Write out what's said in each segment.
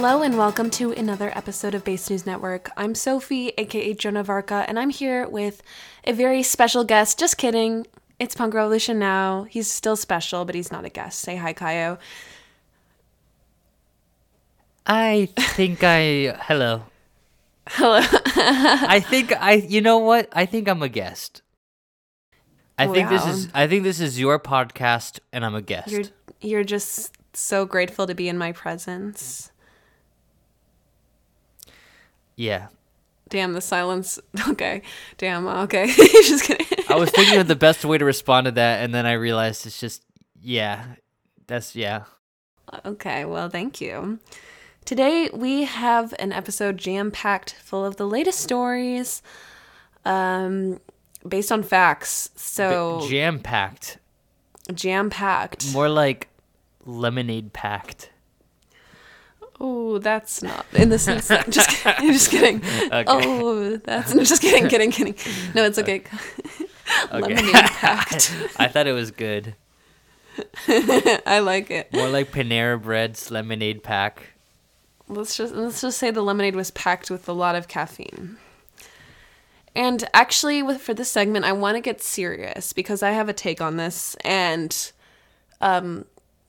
Hello and welcome to another episode of Based News Network. I'm Sophie, aka Joan of Arca, and I'm here with a very special guest. Just kidding. It's Punk Revolution now. He's still special, but he's not a guest. Say hi, Caio. I think I hello. Hello. I think I you know what? I think I'm a guest. I think this is I think this is your podcast and I'm a guest. you're you're just so grateful to be in my presence. Yeah. Damn the silence. Okay. Damn. Okay. just kidding. I was thinking of the best way to respond to that and then I realized it's just yeah. That's yeah. Okay, well, thank you. Today we have an episode jam packed full of the latest stories um, based on facts. So, Jam packed. jam packed. More like lemonade packed. Oh, that's not in the sense that. Just kidding. Just kidding. Oh, that's. Just kidding, kidding, kidding. No, it's okay. Lemonade packed. I thought it was good. I like it. More like Panera Bread's lemonade pack. let's just let's just say the lemonade was packed with a lot of caffeine. And actually, with for this segment, I want to get serious because I have a take on this. And um,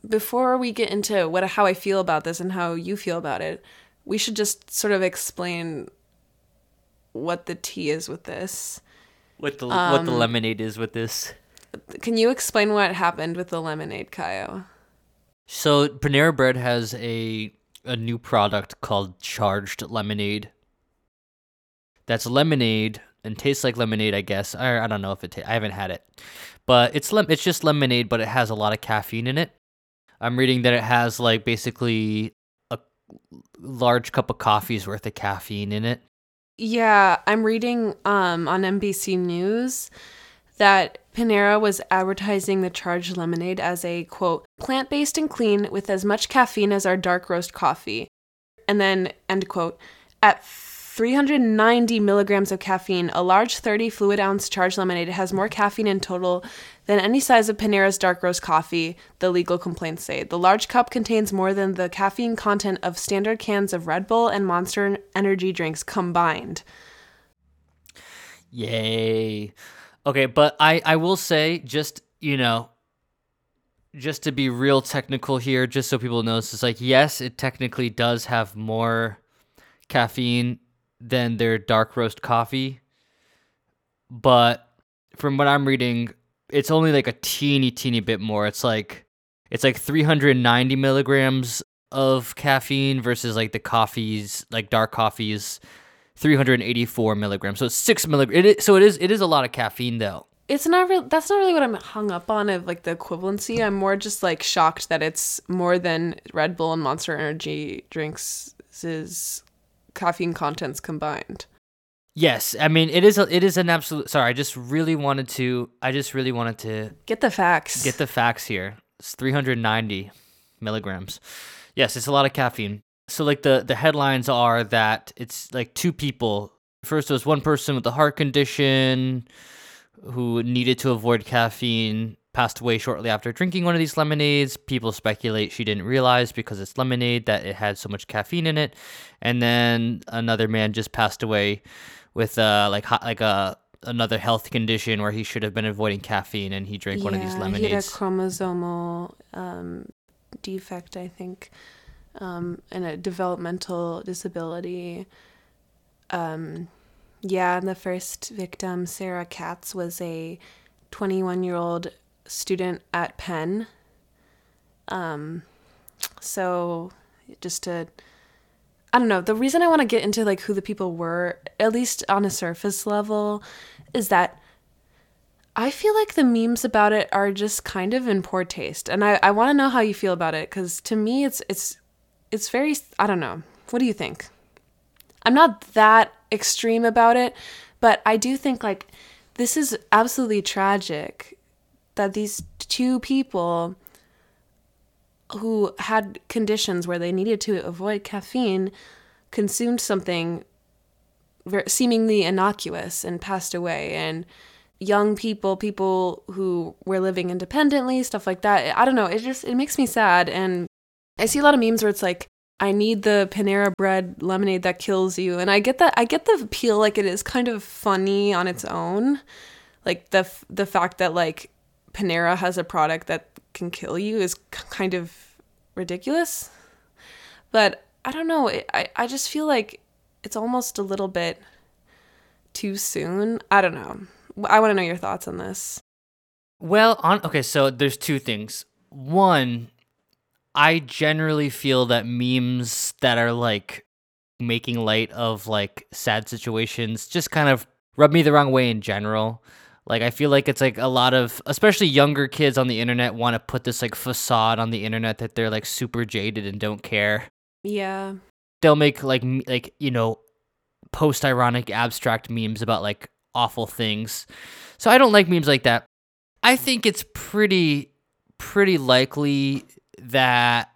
before we get into what how I feel about this and how you feel about it, we should just sort of explain what the tea is with this. What the what Um, the lemonade is with this. Can you explain what happened with the lemonade, Caio? So Panera Bread has a a new product called Charged Lemonade. That's lemonade and tastes like lemonade, I guess. I, I don't know if it. Ta- I haven't had it, but it's lem- it's just lemonade, but it has a lot of caffeine in it. I'm reading that it has like basically a large cup of coffee's worth of caffeine in it. Yeah, I'm reading um, on NBC News that Panera was advertising the charged lemonade as a quote plant based and clean with as much caffeine as our dark roast coffee, and then end quote at 390 milligrams of caffeine, a large 30 fluid ounce charged lemonade has more caffeine in total than any size of Panera's dark roast coffee, the legal complaints say. The large cup contains more than the caffeine content of standard cans of Red Bull and Monster energy drinks combined. Yay. Okay, but I I will say just, you know, just to be real technical here, just so people know, it's like yes, it technically does have more caffeine than their dark roast coffee, but from what I'm reading, it's only like a teeny teeny bit more. It's like it's like 390 milligrams of caffeine versus like the coffees, like dark coffees, 384 milligrams. So it's six milligrams. It is, so it is it is a lot of caffeine though. It's not real that's not really what I'm hung up on of like the equivalency. I'm more just like shocked that it's more than Red Bull and Monster energy drinks is caffeine contents combined. Yes, I mean it is a, it is an absolute. Sorry, I just really wanted to. I just really wanted to Get the facts. get the facts here. It's 390 milligrams. Yes, it's a lot of caffeine. So like the the headlines are that it's like two people. First, it was one person with a heart condition who needed to avoid caffeine passed away shortly after drinking one of these lemonades. People speculate she didn't realize because it's lemonade that it had so much caffeine in it. And then another man just passed away with uh like like a another health condition where he should have been avoiding caffeine and he drank one of these Yeah, He had a chromosomal um, defect, I think, um, and a developmental disability. Um, yeah, and the first victim, Sarah Katz, was a 21 year old student at Penn. Um, so just to I don't know. The reason I want to get into like who the people were, at least on a surface level, is that I feel like the memes about it are just kind of in poor taste, and I, I want to know how you feel about it because to me it's it's it's very I don't know. What do you think? I'm not that extreme about it, but I do think like this is absolutely tragic that these two people who had conditions where they needed to avoid caffeine consumed something seemingly innocuous and passed away and young people people who were living independently stuff like that i don't know it just it makes me sad and i see a lot of memes where it's like I need the Panera bread lemonade that kills you. And I get that I get the appeal like it is kind of funny on its own. Like the the fact that like Panera has a product that can kill you is kind of ridiculous. But I don't know. I I just feel like it's almost a little bit too soon. I don't know. I want to know your thoughts on this. Well, on okay, so there's two things. One, I generally feel that memes that are like making light of like sad situations just kind of rub me the wrong way in general. Like I feel like it's like a lot of especially younger kids on the internet want to put this like facade on the internet that they're like super jaded and don't care. Yeah. They'll make like like you know post ironic abstract memes about like awful things. So I don't like memes like that. I think it's pretty pretty likely that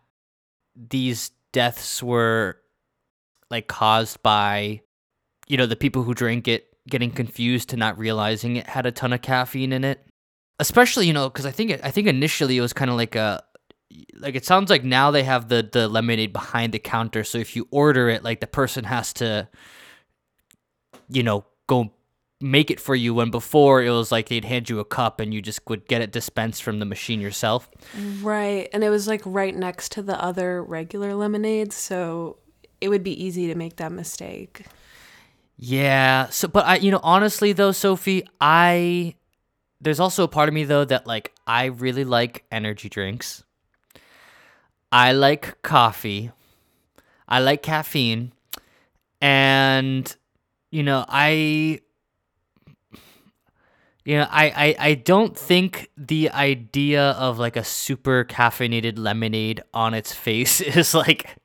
these deaths were like caused by you know the people who drink it getting confused to not realizing it had a ton of caffeine in it especially you know because i think it, i think initially it was kind of like a like it sounds like now they have the the lemonade behind the counter so if you order it like the person has to you know go make it for you when before it was like they'd hand you a cup and you just would get it dispensed from the machine yourself. Right. And it was like right next to the other regular lemonades, so it would be easy to make that mistake. Yeah. So but I you know honestly though Sophie, I there's also a part of me though that like I really like energy drinks. I like coffee. I like caffeine. And you know, I you know, I, I, I don't think the idea of like a super caffeinated lemonade on its face is like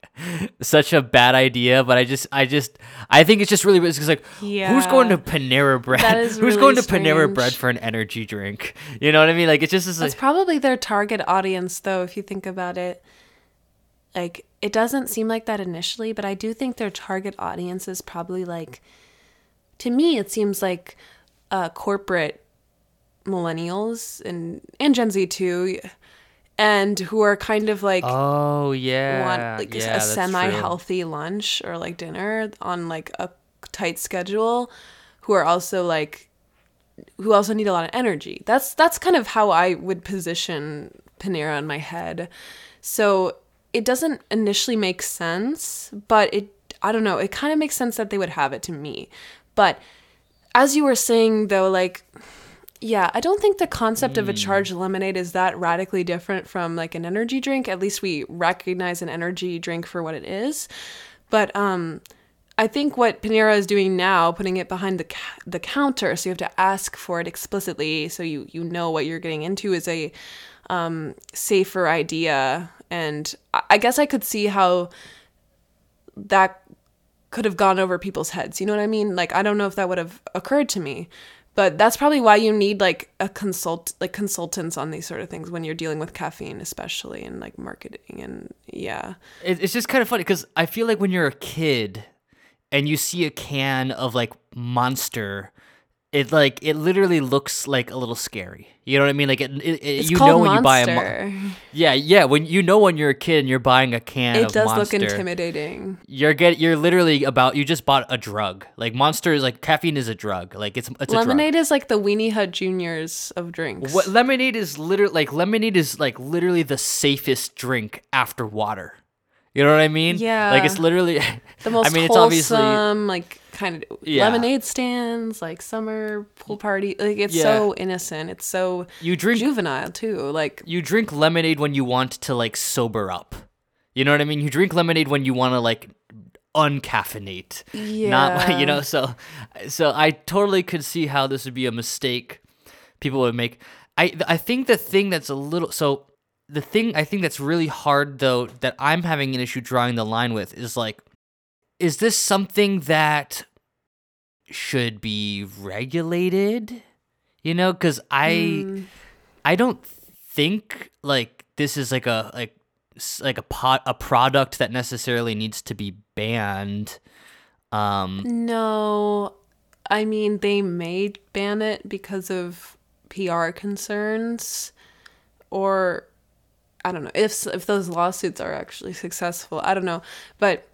such a bad idea, but I just I just I think it's just really it's like yeah, who's going to Panera Bread? who's really going to strange. Panera Bread for an energy drink? You know what I mean? Like it's just it's like, probably their target audience though if you think about it. Like it doesn't seem like that initially, but I do think their target audience is probably like to me it seems like a corporate millennials and and Gen Z too, and who are kind of like oh yeah want like yeah, a semi healthy lunch or like dinner on like a tight schedule, who are also like who also need a lot of energy. That's that's kind of how I would position Panera in my head. So it doesn't initially make sense, but it I don't know, it kind of makes sense that they would have it to me. But as you were saying though, like yeah, I don't think the concept mm. of a hmm. charged lemonade is that radically different from like an energy drink. At least we recognize an energy drink for what it is. But um I think what Panera is doing now, putting it behind the ca- the counter, so you have to ask for it explicitly, so you you know what you're getting into, is a um, safer idea. And I guess I could see how that could have gone over people's heads. You know what I mean? Like I don't know if that would have occurred to me but that's probably why you need like a consult like consultants on these sort of things when you're dealing with caffeine especially in like marketing and yeah. It's just kind of funny because i feel like when you're a kid and you see a can of like monster it like it literally looks like a little scary. You know what I mean? Like it, it, it you know when Monster. you buy a mo- yeah yeah when you know when you're a kid and you're buying a can. It does Monster, look intimidating. You're get you're literally about you just bought a drug. Like Monster is like caffeine is a drug. Like it's it's lemonade is like the Weenie Hut Juniors of drinks. What lemonade is literally like lemonade is like literally the safest drink after water. You know what I mean? Yeah. Like it's literally the most I mean, wholesome, it's obviously like kind of yeah. lemonade stands, like summer pool party. Like it's yeah. so innocent. It's so you drink juvenile too. Like you drink lemonade when you want to like sober up. You know what I mean? You drink lemonade when you want to like uncaffeinate. Yeah. Not you know. So so I totally could see how this would be a mistake people would make. I I think the thing that's a little so the thing I think that's really hard though that I'm having an issue drawing the line with is like is this something that should be regulated? You know, cuz I mm. I don't think like this is like a like like a pot a product that necessarily needs to be banned. Um No. I mean, they may ban it because of PR concerns or I don't know if if those lawsuits are actually successful. I don't know, but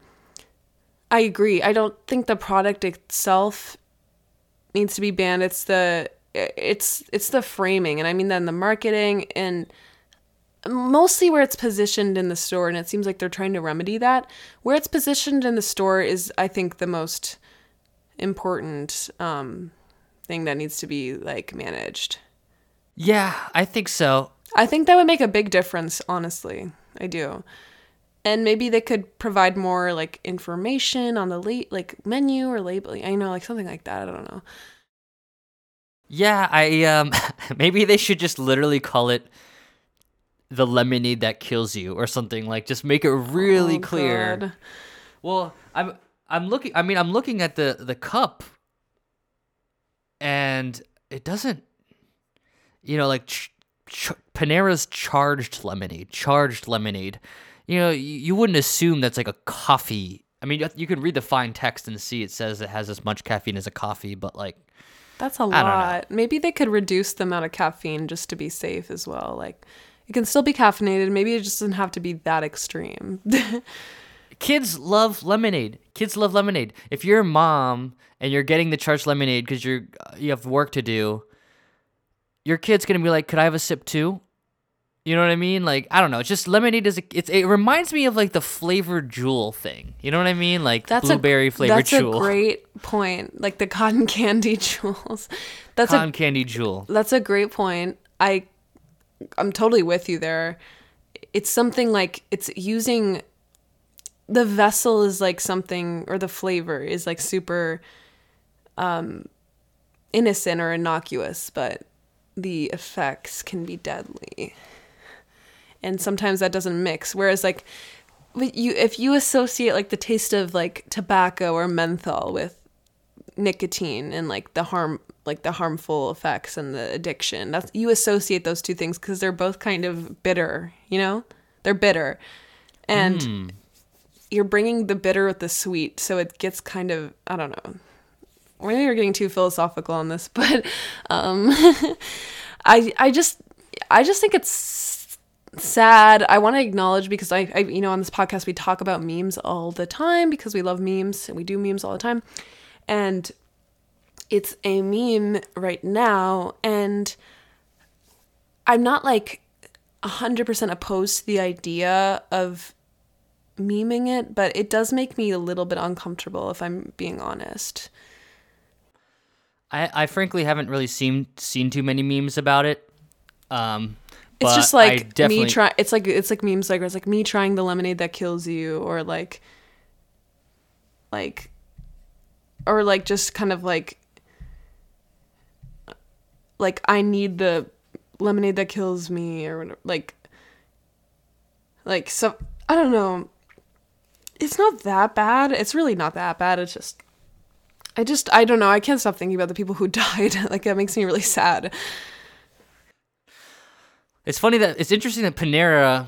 I agree. I don't think the product itself needs to be banned. It's the it's it's the framing, and I mean then the marketing and mostly where it's positioned in the store and it seems like they're trying to remedy that where it's positioned in the store is i think the most important um, thing that needs to be like managed Yeah, I think so. I think that would make a big difference honestly i do and maybe they could provide more like information on the late like menu or labeling i know like something like that i don't know Yeah, I um maybe they should just literally call it the lemonade that kills you or something like just make it really Oh, clear. God. Well, I'm I'm looking I mean I'm looking at the the cup and it doesn't you know like ch- ch- Panera's charged lemonade, charged lemonade. You know, you, you wouldn't assume that's like a coffee. I mean, you- can read the fine text and see it says it has as much caffeine as a coffee, but like That's a I don't know. lot. Maybe they could reduce the amount of caffeine just to be safe as well. Like it can still be caffeinated. Maybe it just doesn't have to be that extreme. kids love lemonade. Kids love lemonade. If you're a mom and you're getting the charged lemonade because you're uh, you have work to do, your kid's gonna be like, "Could I have a sip too?" You know what I mean? Like I don't know. It's just lemonade is a, it's it reminds me of like the flavored Juul thing. You know what I mean? Like That's blueberry a flavored That's Juul, That's a great point. Like the cotton candy Juuls. That's cotton a candy Juul. that's a great point. I I'm totally with you there. It's something like it's using the vessel is like something or the flavor is like super um innocent or innocuous, but the effects can be deadly. And sometimes that doesn't mix. Whereas like you if you associate like the taste of like tobacco or menthol with nicotine and like the harm like the harmful effects and the addiction that's you associate those two things because they're both kind of bitter you know they're bitter and hmm. you're bringing the bitter with the sweet so it gets kind of i don't know maybe we're getting too philosophical on this but um i i just i just think it's sad. I want to acknowledge because I, I you know on this podcast we talk about memes all the time because we love memes and we do memes all the time. And it's a meme right now and i'm not like 100% opposed to the idea of meming it but it does make me a little bit uncomfortable if i'm being honest I I frankly haven't really seen seen too many memes about it. Um, it's just like me try it's like it's like memes like it's like me trying the lemonade that kills you or like like or like just kind of like like I need the lemonade that kills me or whatever like like so I don't know. It's not that bad. It's really not that bad. It's just I just I don't know I can't stop thinking about the people who died like that makes me really sad It's funny that it's interesting that Panera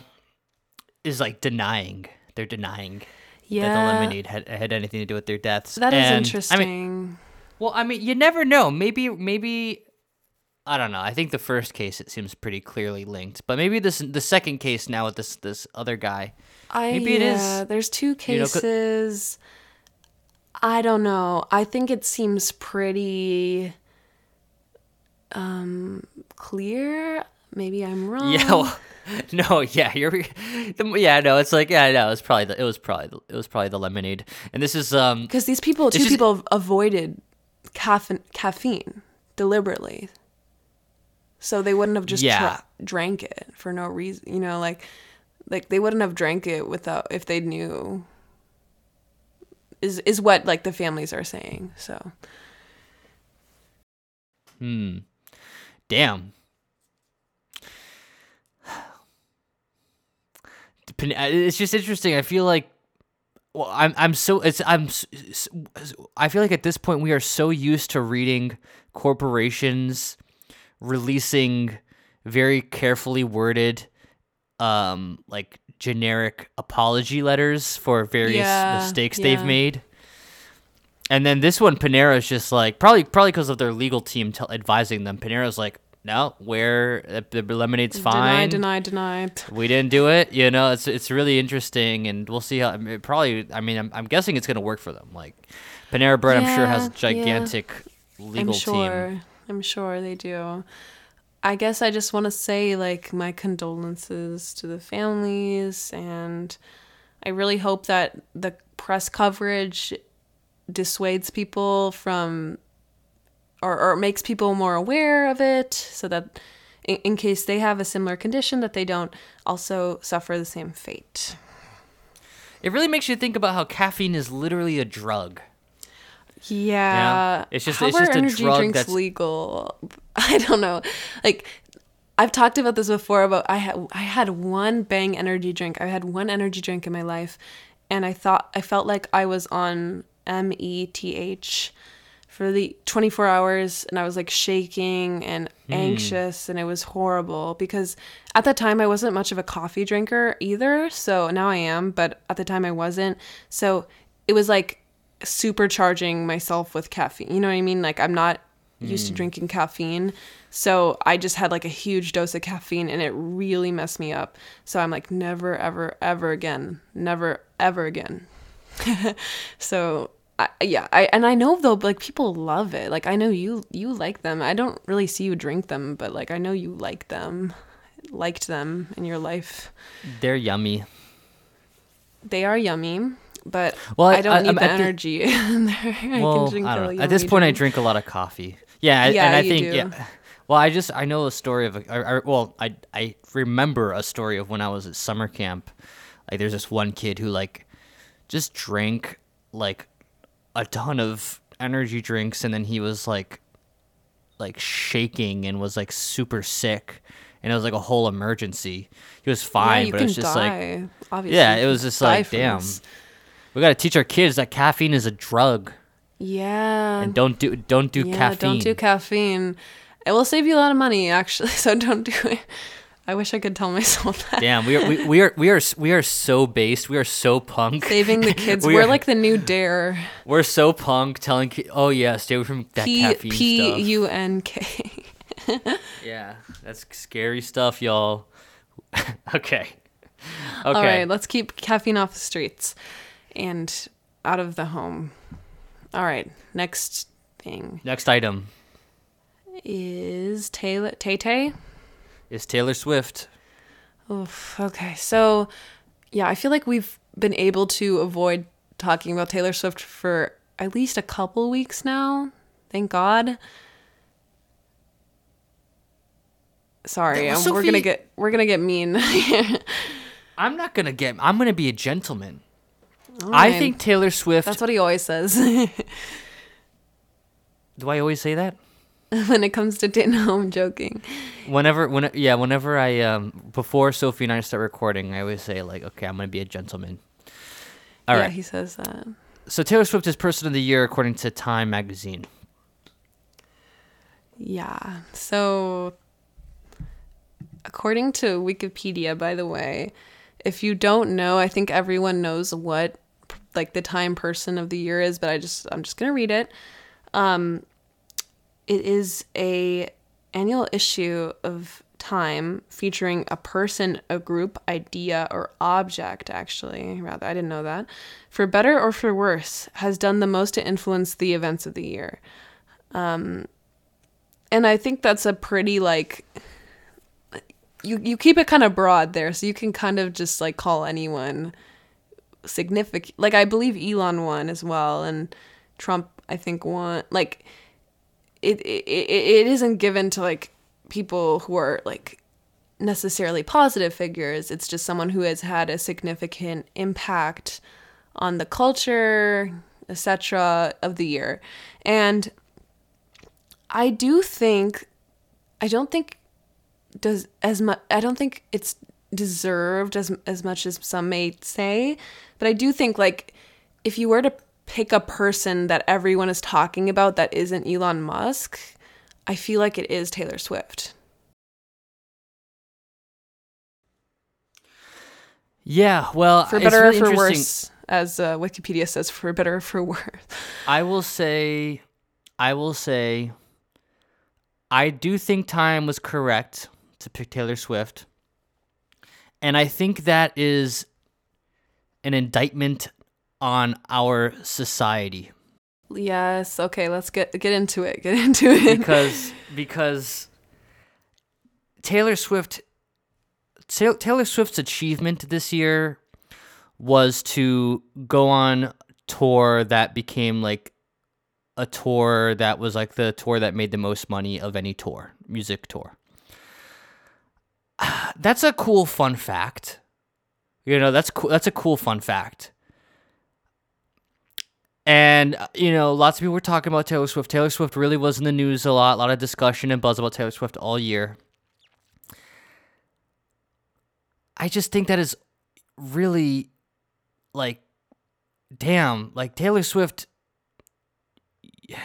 is like denying. They're denying yeah. that the lemonade had, had anything to do with their deaths. That is And, interesting. I mean, well, I mean, you never know. Maybe, maybe, I don't know. I think the first case it seems pretty clearly linked, but maybe this the second case now with this this other guy. I, Maybe it is, yeah, There's two you know, cases. I don't know. I think it seems pretty um clear. Maybe I'm wrong. Yeah. Well, no. Yeah. You're. Yeah. No. It's like. Yeah. No. It's probably. The, it was probably. The, it was probably the lemonade. And this is. Um. because these people, two is- people, avoided caffeine, caffeine deliberately, so they wouldn't have just Yeah. tra- drank it for no reason. You know, like like they wouldn't have drank it without if they knew. Is is what like the families are saying. So Hmm. Damn. Uh, It's just interesting. I feel like, well, I'm I'm so it's I'm I feel like at this point we are so used to reading corporations releasing very carefully worded, um, like generic apology letters for various Yeah, mistakes they've made. And then this one, Panera's just like probably probably because of their legal team tell advising them. Panera's like, no, where the lemonade's fine. deny, deny. Deny. We didn't do it. You know, it's it's really interesting, and we'll see how. I mean, it probably, I mean, I'm, I'm guessing it's gonna work for them. Like, Panera Bread, I'm sure has Yeah, a yeah. gigantic legal I'm sure. team. I'm sure they do. I guess I just want to say like my condolences to the families and I really hope that the press coverage dissuades people from or, or makes people more aware of it so that in, in case they have a similar condition that they don't also suffer the same fate. It really makes you think about how caffeine is literally a drug. Yeah. It's just- How it's just a energy drug drinks that's- legal. I don't know. Like I've talked about this before about I had I had one bang energy drink. I had one energy drink in my life and I thought I felt like I was on M E T H for the 24 hours and I was like shaking and hmm. anxious and it was horrible because at that time I wasn't much of a coffee drinker either. So now I am, but at the time I wasn't. So it was like supercharging myself with caffeine. You know what I mean? Like I'm not used to hmm. drinking caffeine. So I just had like a huge dose of caffeine and it really messed me up. So I'm like never ever ever again. Never ever again. so I, yeah, I and I know though like people love it. Like I know you you like them. I don't really see you drink them, but like I know you like them. Liked them in your life. They're yummy. They are yummy, but Well, I don't I- need I'm the at the- energy in there. I well, can drink I a don't know. At this point, I drink. a lot of coffee. Yeah, Yeah, and I you think do. yeah. Well, I just I know a story of a, I, I, well I I remember a story of when I was at summer camp. Like there's this one kid who like just drank like a ton of energy drinks and then he was like like shaking and was like super sick and it was like a whole emergency. He was fine, you but it was just like die. obviously. yeah, it was just like damn. this. We got to teach our kids that caffeine is a drug Yeah. and don't do don't do yeah, caffeine. don't do caffeine. It will save you a lot of money, actually. So don't do it. I wish I could tell myself that. Damn, we are we, we are we are we are so based. We are so punk. Saving the kids. We are like the new dare. We're so punk telling oh yeah, stay away from that P caffeine P stuff. U N K. Yeah, that's scary stuff, y'all. okay. Okay. All right, let's keep caffeine off the streets and out of the home. All right, next thing Next item is Taylor Tay Tay. is Taylor Swift. Oof, okay, so yeah, I feel like we've been able to avoid talking about Taylor Swift for at least a couple weeks now. Thank God. Sorry, we're gonna get we're gonna get mean. I'm not gonna get. I'm gonna be a gentleman. I Alright. think Taylor Swift. That's what he always says do I always say that? when it comes to. No, I'm joking. Whenever, when yeah, whenever I um before Sophie and I start recording, I always say like, okay, I'm gonna be a gentleman. All yeah, right. he says that. So Taylor Swift is Person of the Year according to Time magazine. Yeah. So, according to Wikipedia, by the way, if you don't know, I think everyone knows what like the Time Person of the Year is, but I just I'm just gonna read it. Um, it is a annual issue of Time featuring a person, a group, idea, or object. Actually, rather, I didn't know that. For better or for worse, has done the most to influence the events of the year Um, and I think that's a pretty like you you keep it kind of broad there, so you can kind of just like call anyone significant. Like I believe Elon won as well, and Trump I think won. Like it it it, isn't given to like people who are like necessarily positive figures. It's just someone who has had a significant impact on the culture, etc. of the year, and I do think I don't think does as much I don't think it's deserved as as much as some may say, but I do think like if you were to pick a person that everyone is talking about that isn't Elon Musk, I feel like it is Taylor Swift. Yeah, well, For it's better really or for worse, as uh, Wikipedia says, for better or for worse. I will say, I will say, I do think time was correct to pick Taylor Swift. And I think that is an indictment on our society Yes. Okay. Let's get get into it. Get into it. because because Taylor Swift Taylor Swift's achievement this year was to go on tour that became like a tour that was like the tour that made the most money of any tour, music tour. That's a cool fun fact. You know, that's cool that's a cool fun fact. And uh, you know, lots of people were talking about Taylor Swift. Taylor Swift really was in the news a lot, a lot of discussion and buzz about Taylor Swift all year. I just think that is really like damn, like Taylor Swift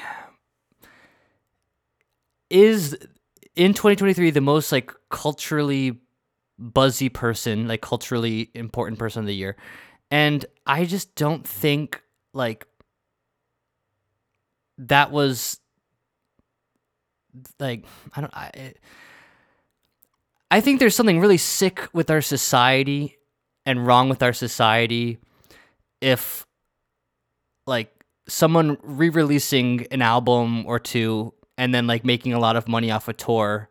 is in 2023 the most like culturally buzzy person, like culturally important person of the year. And I just don't think like that was like I don't I I think there's something really sick with our society and wrong with our society if like someone re-releasing an album or two and then like making a lot of money off a tour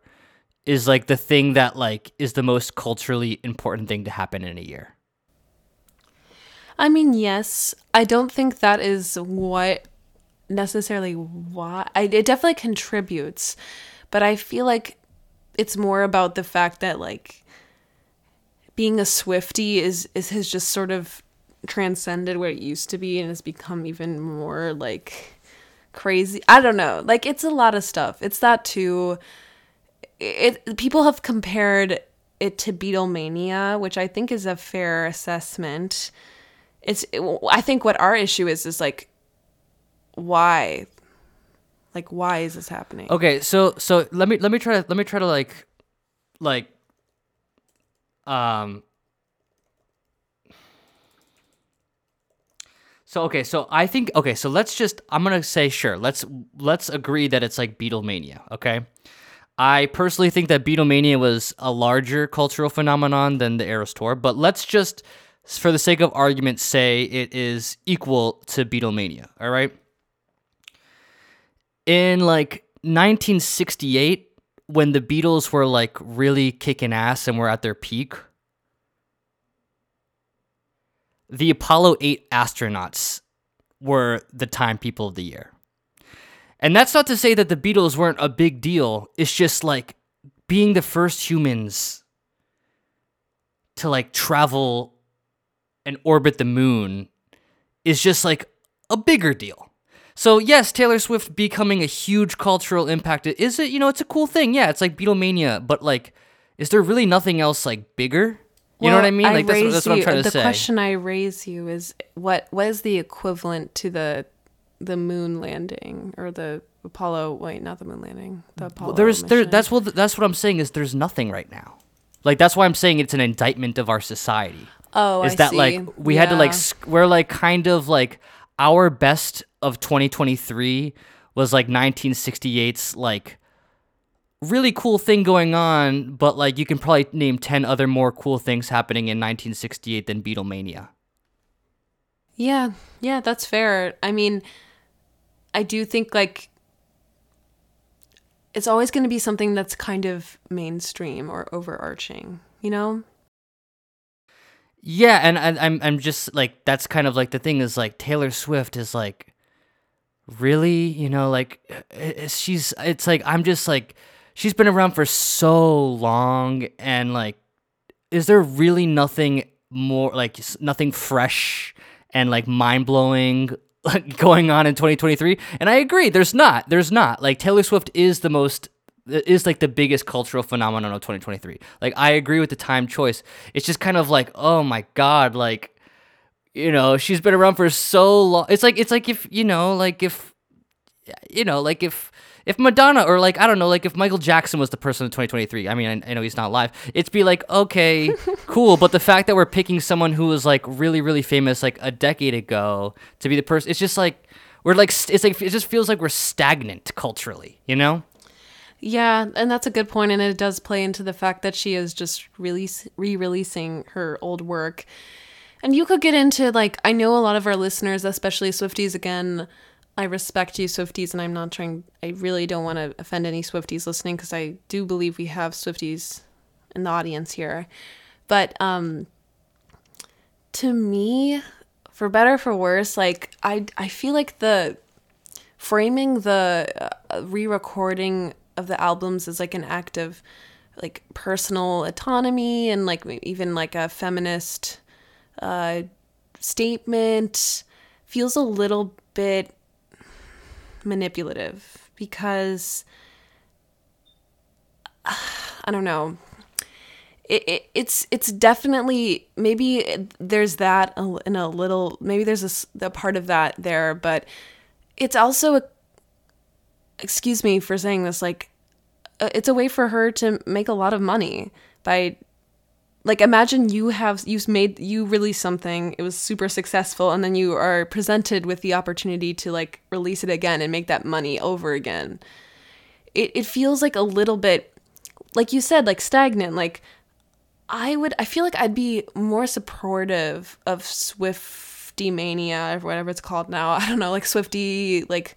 is like the thing that like is the most culturally important thing to happen in a year. I mean, yes. I don't think that is what necessarily why. I, it definitely contributes, but I feel like it's more about the fact that like being a Swiftie is is has just sort of transcended where it used to be and has become even more like crazy. I don't know. Like it's a lot of stuff. It's that too. It people have compared it to Beatlemania, which I think is a fair assessment. It's I think what our issue is is like why like why is this happening? Okay, so so let me let me try to let me try to like like um So okay, so I think okay, so let's just I'm gonna say sure. Let's let's agree that it's like Beatlemania, okay? I personally think that Beatlemania was a larger cultural phenomenon than the Eras tour, but let's just for the sake of argument say it is equal to Beatlemania, all right? In like 1968 when the Beatles were like really kicking ass and were at their peak, the Apollo 8 astronauts were the Time People of the Year. And that's not to say that the Beatles weren't a big deal. It's just like being the first humans to like travel and orbit the moon is just like a bigger deal. So yes, Taylor Swift becoming a huge cultural impact is it? You know, it's a cool thing. Yeah, it's like Beatlemania, but like, is there really nothing else like bigger? You know what I mean? Like that's, what- that's what I'm you- trying to the say. question I raise you is what what is the equivalent to the the moon landing or the Apollo wait, not the moon landing. The Apollo Well, there's there. That's what that's what I'm saying is there's nothing right now. Like that's why I'm saying it's an indictment of our society. Oh, is I that see. like we had to like Yeah. we're like kind of like our best of 2023 was like 1968's like really cool thing going on, but like you can probably name 10 other more cool things happening in 1968 than Beatlemania. Yeah, yeah, that's fair. I mean, I do think like it's always going to be something that's kind of mainstream or overarching, you know? Yeah, and, and I'm I'm just like that's kind of like the thing is like Taylor Swift is like really, you know, like uh, she's it's like I'm just like she's been around for so long and like is there really nothing more like nothing fresh and like mind-blowing like going on in 2023? And I agree, there's not. There's not. Like Taylor Swift is the most is like the biggest cultural phenomenon of 2023. Like I agree with the time choice. It's just kind of like, oh my god, like you know, she's been around for so long. It's like it's like if, you know, like if you know, like if if Madonna or like I don't know, like if Michael Jackson was the person in 2023. I mean, I, I know he's not live. It's be like, okay, cool, but the fact that we're picking someone who was like really really famous like a decade ago to be the person, it's just like we're like it's like it just feels like we're stagnant culturally, you know? Yeah, and that's a good point, and it does play into the fact that she is just release re-releasing her old work. And you could get into like I know a lot of our listeners, especially Swifties. Again, I respect you, Swifties, and I'm not trying. I really don't want to offend any Swifties listening because I do believe we have Swifties in the audience here. But um, to me, for better for worse, like I I feel like the framing the uh, re-recording of the albums is like an act of like personal autonomy and like even like a feminist uh, statement feels a little bit manipulative because I don't know. It, it, it's it's definitely maybe there's that in a little maybe there's a, a part of that there, but it's also a excuse me for saying this like uh, it's a way for her to make a lot of money by like imagine you have you've made you release something it was super successful and then you are presented with the opportunity to like release it again and make that money over again. It, it feels like a little bit like you said like stagnant like i would i feel like i'd be more supportive of swiftie mania or whatever it's called now. I don't know like swiftie like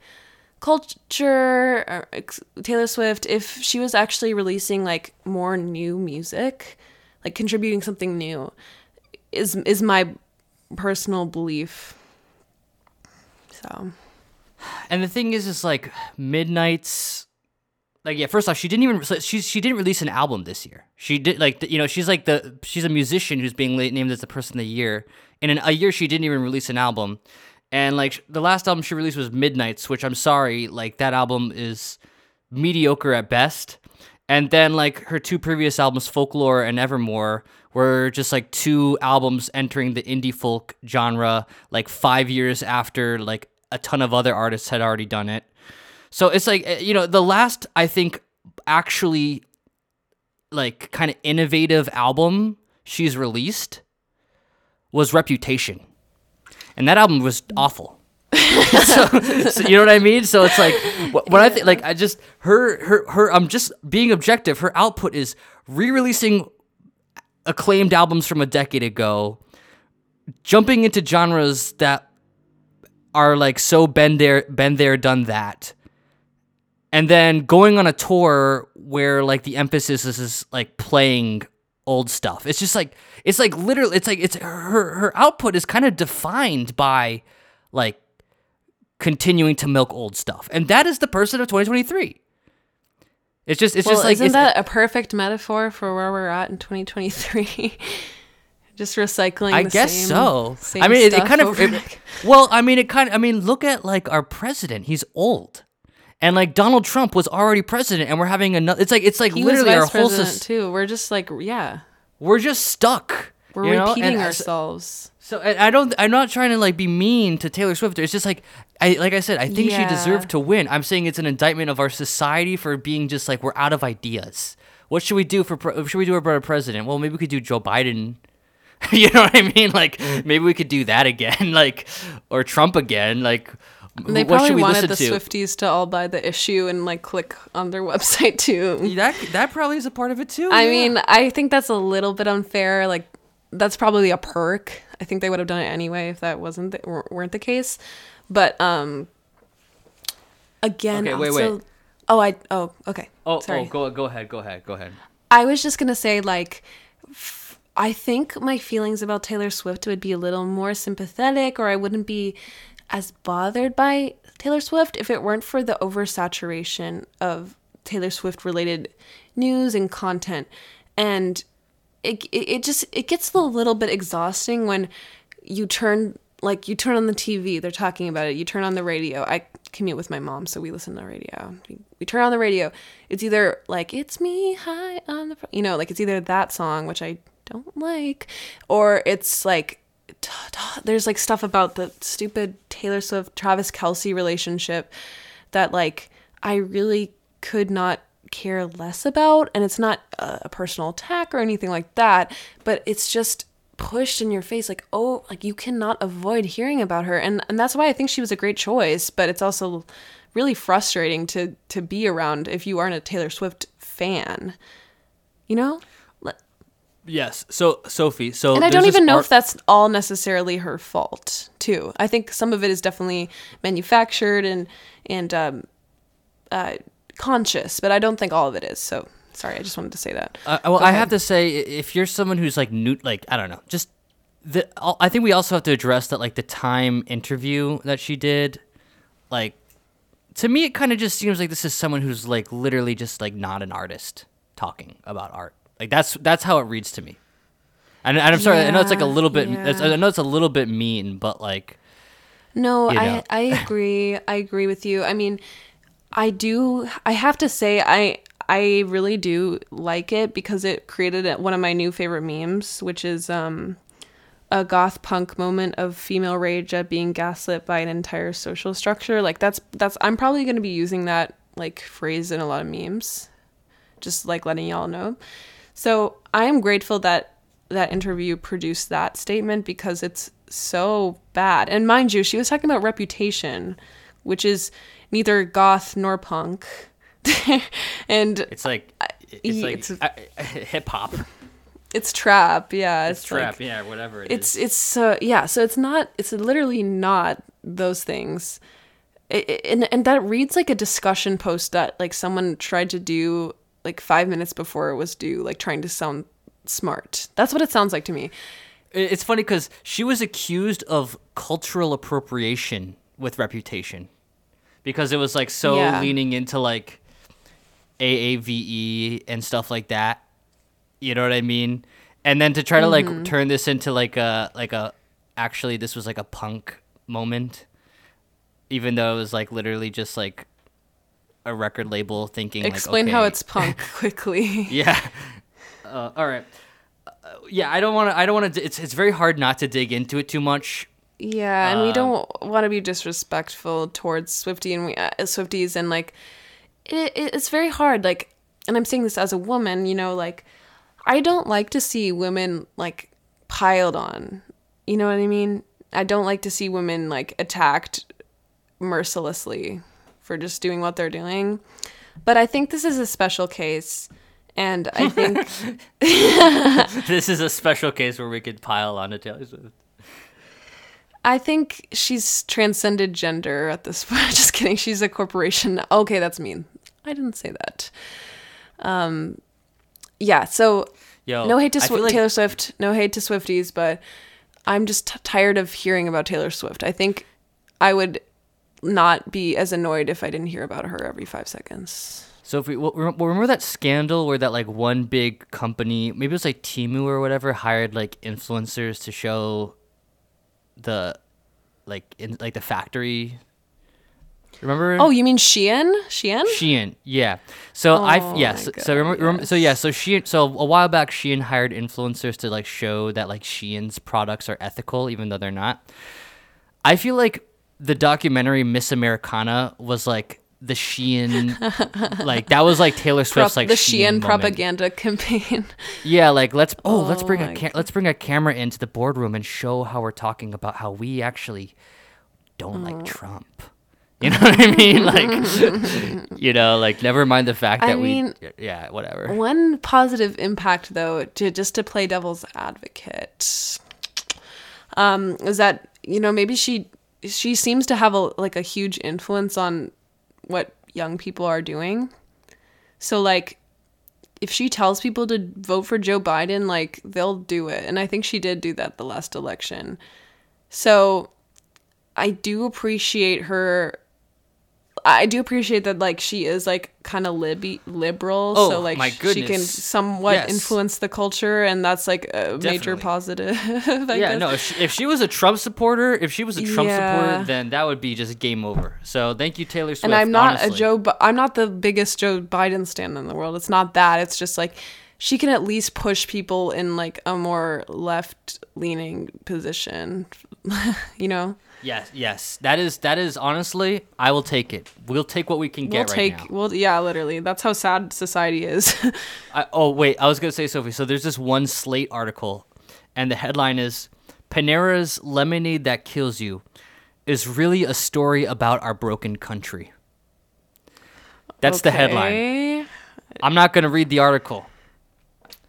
culture or taylor swift if she was actually releasing like more new music like contributing something new is is my personal belief. So. And the thing is is like midnight's like yeah first off she didn't even she she didn't release an album this year. She did like you know she's like the she's a musician who's being named as the person of the year. And in a year she didn't even release an album. And like the last album she released was midnights which i'm sorry like that album is mediocre at best and then like her two previous albums, Folklore and Evermore, were just like two albums entering the indie folk genre like 5 years after like a ton of other artists had already done it. So it's like eh, you know, the last I think actually like kind of innovative album she's released was Reputation. And that album was awful. so, so, you know what I mean? So it's like when I think like I just her her her I'm just being objective. Her output is re-releasing acclaimed albums from a decade ago, jumping into genres that are like so been there been there done that. And then going on a tour where like the emphasis is, is like playing old stuff. It's just like it's like literally it's like it's her her output is kind of defined by like continuing to milk old stuff. And that is the person of 2023. It's just it's well, just like isn't that a perfect metaphor for where we're at in 2023? just recycling. I guess same, so. Same I mean, it, it, kind of. It, well, I mean, it kind of. I mean, look at like our president. He's old, and like Donald Trump was already president, and we're having another. It's like it's like he literally our whole system too. We're just like yeah. We're just stuck. We're repeating know? ourselves. So I don't. I'm not trying to like be mean to Taylor Swift. It's just like I like I said. I think yeah. she deserved to win. I'm saying it's an indictment of our society for being just like we're out of ideas. What should we do for? Should we do for president? Well, maybe we could do Joe Biden. you know what I mean? Like mm. maybe we could do that again, like or Trump again. Like they probably wanted the to? Swifties to all buy the issue and like click on their website too. That that probably is a part of it too. I yeah. mean, I think that's a little bit unfair. Like that's probably a perk. I think they would have done it anyway if that wasn't the, weren't the case. But um, again, okay, wait, also, wait. Oh, I oh okay. Oh, Sorry. oh, go go ahead, go ahead, go ahead. I was just gonna say like. F- I think my feelings about Taylor Swift would be a little more sympathetic, or I wouldn't be as bothered by Taylor Swift if it weren't for the oversaturation of Taylor Swift related news and content. And it, it, just it gets a little bit exhausting when you turn like you turn on the TV, they're talking about it. You turn on the radio. I commute with my mom, so we listen to the radio. We, we turn on the radio. It's either like "It's Me High on the," you know, like it's either that song which I don't like, or it's like there's like stuff about the stupid Taylor Swift Travis Kelce relationship that like I really could not care less about and it's not a personal attack or anything like that but it's just pushed in your face like oh like you cannot avoid hearing about her and and that's why I think she was a great choice but it's also really frustrating to to be around if you aren't a Taylor Swift fan you know Yes. So Sophie. So and I don't even know art- if that's all necessarily her fault too I think some of it is definitely manufactured and and um uh conscious but I don't think all of it is so sorry I just wanted to say that Uh, well, I have to say, if you're someone who's like new, like I don't know, just the. I'll- think we also have to address that, like the Time interview that she did, like to me, it kind of just seems like this is someone who's like literally just like not an artist talking about art. Like that's that's how it reads to me. And, and I'm sorry, I know it's like a little bit. Yeah. I know it's a little bit mean, but like, No, you I. I agree. I agree with you. I mean, I do I have to say I I really do like it because it created one of my new favorite memes, which is um a goth punk moment of female rage at being gaslit by an entire social structure. Like that's that's I'm probably going to be using that like phrase in a lot of memes. Just like letting y'all know. So, I am grateful that that interview produced that statement because it's so bad. And mind you, she was talking about reputation, which is neither goth nor punk. and it's like it's like it's- uh, hip hop, it's trap, yeah. It's, it's trap, like- yeah, whatever. it it's is. it's uh, yeah so it's not it's literally not those things it, it- and and that reads like a discussion post that like someone tried to do like five minutes before it was due like trying to sound smart that's what it sounds like to me It's funny because she was accused of cultural appropriation with Reputation, because it was like so Yeah. leaning into like AAVE and stuff like that. You know what I mean? And then to try to Mm-hmm. like turn this into like a like a actually this was like a punk moment, even though it was like literally just like a record label thinking. like, explain how it's punk quickly yeah. Uh, all right. Uh, yeah, I don't want to. I don't want to. It's it's very hard not to dig into it too much. Yeah, and we Um, don't want to be disrespectful towards Swiftie and we uh, Swifties, and like, it, it, it's very hard. Like, and I'm saying this as a woman, you know, like, I don't like to see women like piled on. You know what I mean? I don't like to see women like attacked mercilessly for just doing what they're doing. But I think this is a special case, and I think this is a special case where we could pile on to Taylor Swift. I think she's transcended gender at this point. Just kidding. She's a corporation. Okay, that's mean. I didn't say that. Um, yeah. So Yo, no hate to feel like- Taylor Swift. No hate to Swifties, but I'm just t- tired of hearing about Taylor Swift. I think I would not be as annoyed if I didn't hear about her every five seconds. So if we well, remember that scandal where that like one big company, maybe it was like Temu or whatever, hired like influencers to show the like in like the factory. Remember? Oh, you mean Shein? Shein? Shein, yeah. So I Oh yes. my so remember, remember, so yeah. So Shein. So a while back, Shein hired influencers to like show that like Shein's products are ethical, even though they're not. I feel like the documentary Miss Americana was like the Shein, like that was like Taylor Swift's like the Shein, Shein moment. propaganda campaign. Yeah, like let's oh, let's Oh bring a ca- let's bring a camera into the boardroom and show how we're talking about how we actually don't Oh. like Trump. You know what I mean? Like, you know, like never mind the fact I that mean- we, yeah, whatever. One positive impact, though, to just to play devil's advocate, um, is that you know maybe she she seems to have a like a huge influence on what young people are doing. So like, if she tells people to vote for Joe Biden, like they'll do it, and I think she did do that the last election. So, I do appreciate her. I do appreciate that, like she is like kind of libby liberal, Oh, so like she can somewhat Yes. influence the culture, and that's like a major positive. I yeah, guess. no. If she, if she was a Trump supporter, if she was a Trump Yeah. supporter, then that would be just game over. So thank you, Taylor Swift. and I'm not honestly. a Joe. Bi- I'm not the biggest Joe Biden stand in the world. It's not that. It's just like she can at least push people in like a more left leaning position. you know, Yes, yes. That is that is honestly, I will take it. We'll take what we can get we'll get right take. now. Well, yeah, literally. That's how sad society is. I, oh wait, I was gonna say Sophie. So there's this one Slate article, and the headline is Panera's Lemonade That Kills You is really a story about our broken country. That's the headline. Okay. I'm not going to read the article.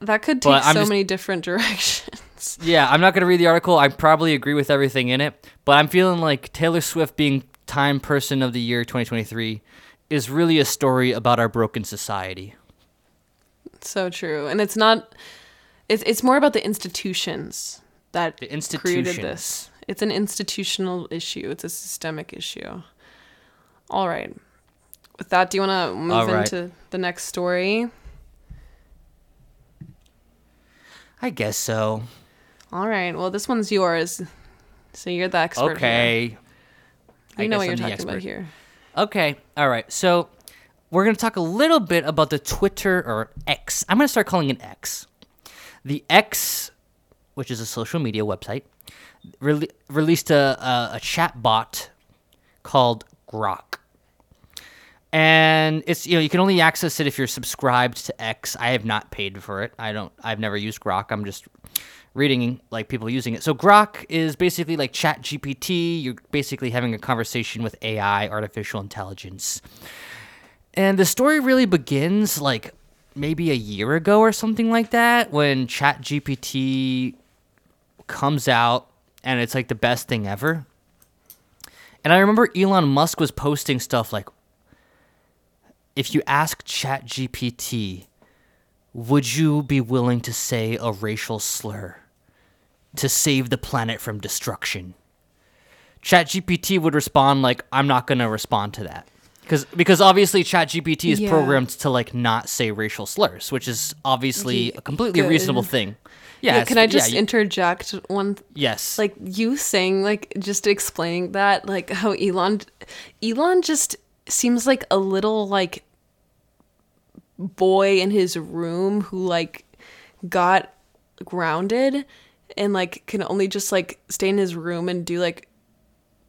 That could take so just- many different directions. Yeah, I'm not going to read the article. I probably agree with everything in it, but I'm feeling like Taylor Swift being Time Person of the Year 2023 is really a story about our broken society. so true. And it's not it's it's more about the institutions that The created this. It's an institutional issue. It's a systemic issue. All right. With that, do you want to move right. into the next story? I guess so. All right. Well, this one's yours. So you're the expert. here. Okay. I know what you're I'm the talking expert. about here. Okay. All right. So we're going to talk a little bit about the Twitter or X. I'm going to start calling it X. The X, which is a social media website, rele- released a, a, a chat bot called Grok. And it's you know you can only access it if you're subscribed to X. I have not paid for it. I don't. I've never used Grok. I'm just reading like people using it. So Grok is basically like Chat GPT. You're basically having a conversation with AI, artificial intelligence. And the story really begins like maybe a year ago or something like that when Chat GPT comes out and it's like the best thing ever. And I remember Elon Musk was posting stuff like if you ask Chat GPT, would you be willing to say a racial slur to save the planet from destruction? ChatGPT would respond like, "I'm not going to respond to that." Cuz because obviously ChatGPT is Yeah. programmed to like not say racial slurs, which is obviously a completely good. reasonable thing. Yeah, Yeah, can I just yeah, y- interject one yes. like you saying like just explaining that like how Elon Elon just seems like a little like boy in his room who like got grounded and like can only just like stay in his room and do like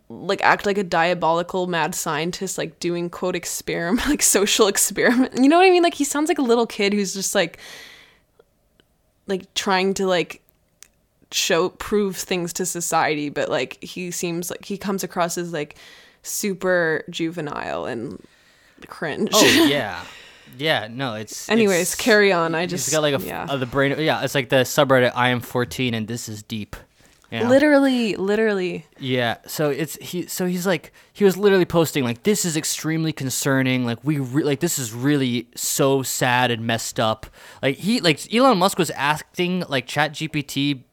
like act like a diabolical mad scientist like doing quote experiment like social experiment. You know what i mean? Like he sounds like a little kid who's just like like trying to like show prove things to society but like he seems like he comes across as like super juvenile and cringe. Oh yeah. Yeah, no, it's anyways it's- carry on i He's just got like a yeah uh, the brain. Yeah, it's like the subreddit. I am 14 and this is deep. You know? literally literally Yeah. So it's he. So he's like he was literally posting like this is extremely concerning. Like we re- like this is really so sad and messed up. Like he like Elon Musk was asking like Chat GPT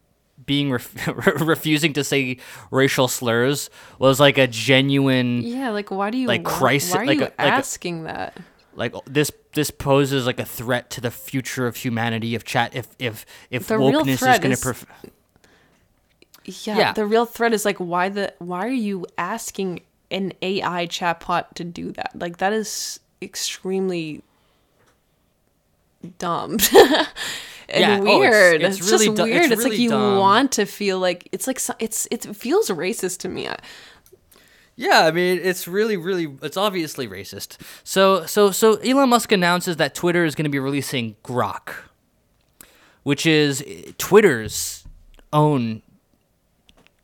being ref- refusing to say racial slurs was like a genuine yeah like why do you Like crisis- why are like you a- like a- asking that like this this poses like a threat to the future of humanity if chat if if if The real wokeness is going to pref- Yeah, Yeah. the real threat is like why the why are you asking an AI chatbot to do that? Like that is extremely dumb. and Yeah, oh, it's- weird. it's it's, really just du- weird. It's, like really you dumb. want to feel like it's like it's it feels racist to me. I- Yeah, I mean, it's really, really, it's obviously racist. So, so, so Elon Musk announces that Twitter is going to be releasing Grok, which is eh, Twitter's own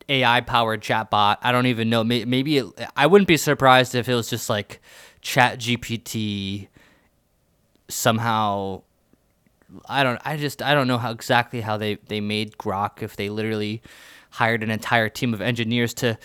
AI-powered chatbot. I don't even know. Maybe it, I wouldn't be surprised if it was just like Chat GPT somehow. I don't. I just. I don't know how exactly how they they made Grok. If they literally hired an entire team of engineers to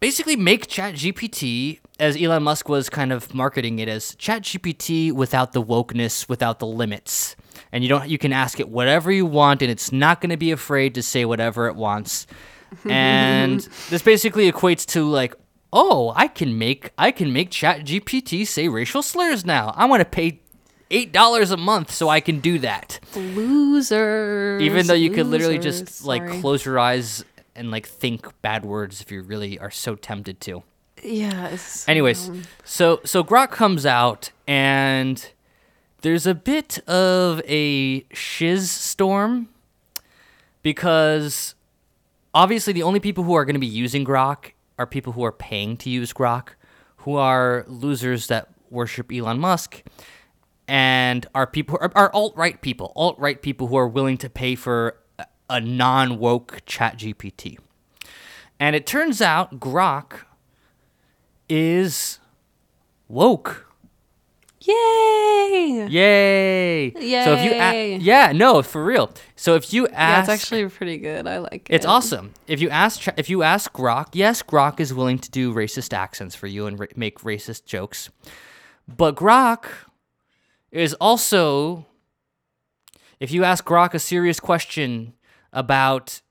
basically make ChatGPT as Elon Musk was kind of marketing it as ChatGPT without the wokeness, without the limits. And you don't you can ask it whatever you want and it's not going to be afraid to say whatever it wants. And this basically equates to like, "Oh, I can make I can make ChatGPT say racial slurs now. I want to pay $8 a month so I can do that." Losers. even though you could literally just like close your eyes and like think bad words if you really are so tempted to. Yeah. Anyways, um, so so Grok comes out and there's a bit of a shiz storm because obviously the only people who are going to be using Grok are people who are paying to use Grok, who are losers that worship Elon Musk and are people are, are alt right people, alt right people who are willing to pay for a non woke chat GPT. And it turns out Grok is woke. Yay! Yay! Yay! So if you a- yeah, no, for real. So if you Yeah, ask it's actually pretty good. I like it. It's awesome. If you ask if you ask Grok, yes, Grok is willing to do racist accents for you and ra- make racist jokes. But Grok is also if you ask Grok a serious question about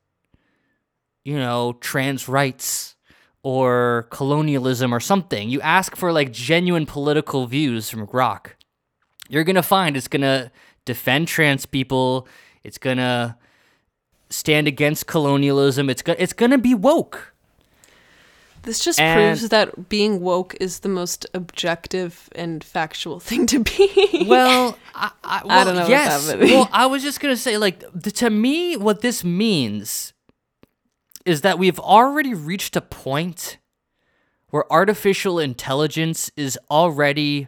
you know, trans rights or colonialism or something, you ask for like genuine political views from Grok. You're going to find it's going to defend trans people, it's going to stand against colonialism. It's go- it's gonna be woke. This just And- proves that being woke is the most objective and factual thing to be. Well, I, I, well, don't know Yes. well, I was just gonna say, like, th- to me, what this means is that we've already reached a point where artificial intelligence is already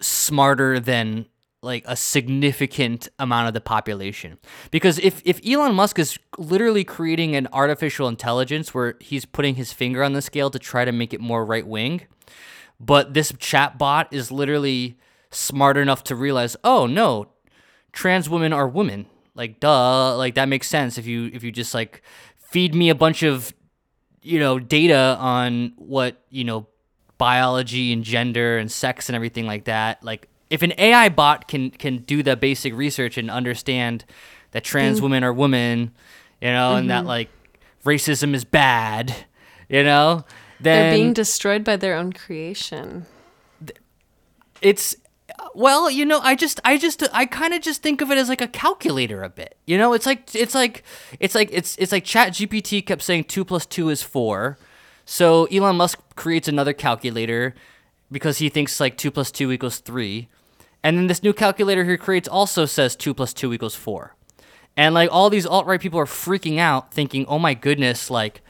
smarter than like a significant amount of the population. Because if if Elon Musk is literally creating an artificial intelligence where he's putting his finger on the scale to try to make it more right wing, but this chatbot is literally smart enough to realize, "Oh, no, trans women are women." Like duh, like that makes sense if you if you just like feed me a bunch of you know data on what you know biology and gender and sex and everything like that like if an ai bot can can do the basic research and understand that trans women are women you know and that mm-hmm. like racism is bad you know then They're being destroyed by their own creation. it's well you know i just i just i kind of just think of it as like a calculator a bit you know? It's like it's like it's like it's it's like chat gpt kept saying 2 plus 2 is 4 so elon musk creates another calculator because he thinks like 2 plus 2 equals 3 and then this new calculator he creates also says 2 plus 2 equals 4 and like all these alt-right people are freaking out thinking oh my goodness like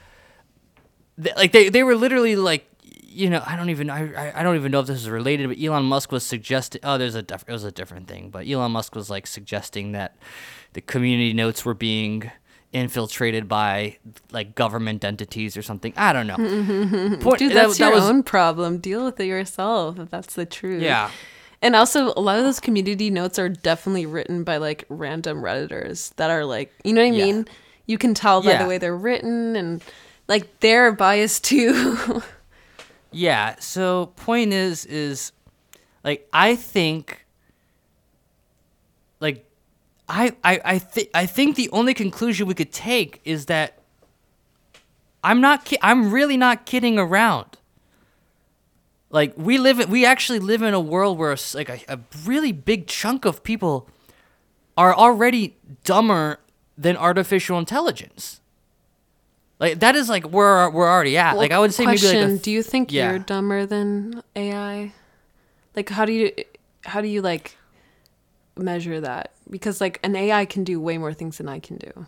th- like they, they were literally like you know I don't even I, I- don't even know if this is related but Elon Musk was suggesting oh there's a diff- it was a different thing but Elon Musk was like suggesting that the community notes were being infiltrated by like government entities or something I don't know Point- Dude, that's that your was- own problem. Deal with it yourself if that's the truth. yeah And also, a lot of those community notes are definitely written by like random Redditors that are like, you know what I Yeah. mean? You can tell by Yeah. the way they're written and like they're biased too. Yeah. So point is is like I think like I I I think I think the only conclusion we could take is that I'm not ki- I'm really not kidding around. Like we live in, we actually live in a world where like a, a really big chunk of people are already dumber than artificial intelligence. Like that is like where we're already at. like I would say Question, maybe like a do you think yeah. you're dumber than AI? Like how do you how do you like measure that? Because like an AI can do way more things than I can do